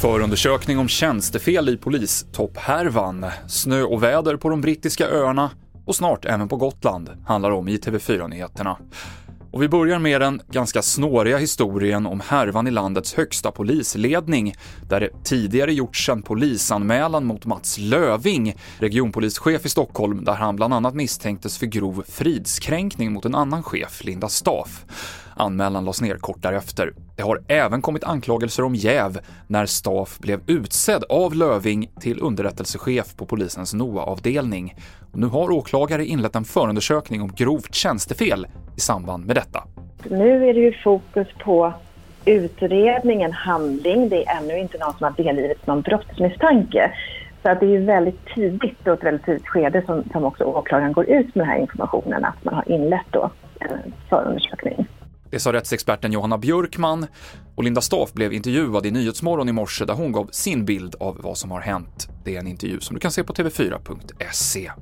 Förundersökning om tjänstefel i polistopphärvan, snö och väder på de brittiska öarna och snart även på Gotland handlar om i TV4-nyheterna. Och vi börjar med den ganska snåriga historien om härvan i landets högsta polisledning, där det tidigare gjorts en polisanmälan mot Mats Löving, regionpolischef i Stockholm, där han bland annat misstänktes för grov fridskränkning mot en annan chef, Linda Staff. Anmälan lades ner kort därefter. Det har även kommit anklagelser om jäv när Staff blev utsedd av Löving till underrättelsechef på polisens NOA-avdelning. Nu har åklagare inlett en förundersökning om grovt tjänstefel i samband med detta. Nu är det ju fokus på utredningen, handling. Det är ännu inte någon som har delgivits någon brottsmisstanke. Så att det är ju väldigt tidigt, och ett väldigt tidigt skede som, som också åklagaren går ut med den här informationen att man har inlett då en förundersökning. Det sa rättsexperten Johanna Björkman och Linda Staff blev intervjuad i Nyhetsmorgon i morse där hon gav sin bild av vad som har hänt. Det är en intervju som du kan se på tv4.se.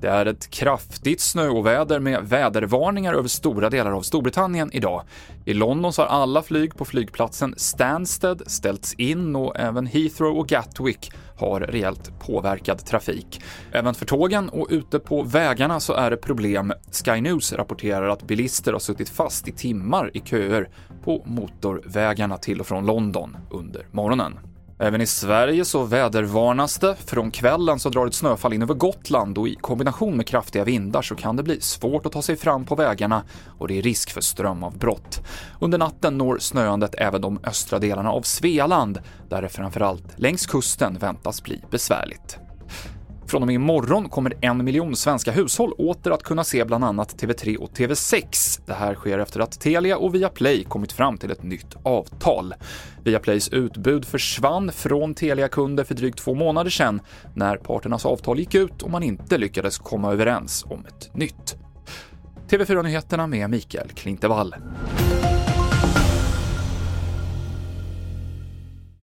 Det är ett kraftigt snöoväder med vädervarningar över stora delar av Storbritannien idag. I London så har alla flyg på flygplatsen Stansted ställts in och även Heathrow och Gatwick har rejält påverkad trafik. Även för tågen och ute på vägarna så är det problem. Sky News rapporterar att bilister har suttit fast i timmar i köer på motorvägarna till och från London under morgonen. Även i Sverige så vädervarnas det. Från kvällen så drar ett snöfall in över Gotland och i kombination med kraftiga vindar så kan det bli svårt att ta sig fram på vägarna och det är risk för strömavbrott. Under natten når snöandet även de östra delarna av Svealand, där det framförallt längs kusten väntas bli besvärligt. Från och med imorgon kommer en miljon svenska hushåll åter att kunna se bland annat TV3 och TV6. Det här sker efter att Telia och Viaplay kommit fram till ett nytt avtal. Viaplays utbud försvann från Telia-kunder för drygt två månader sedan när parternas avtal gick ut och man inte lyckades komma överens om ett nytt. TV4-nyheterna med Mikael Klintevall.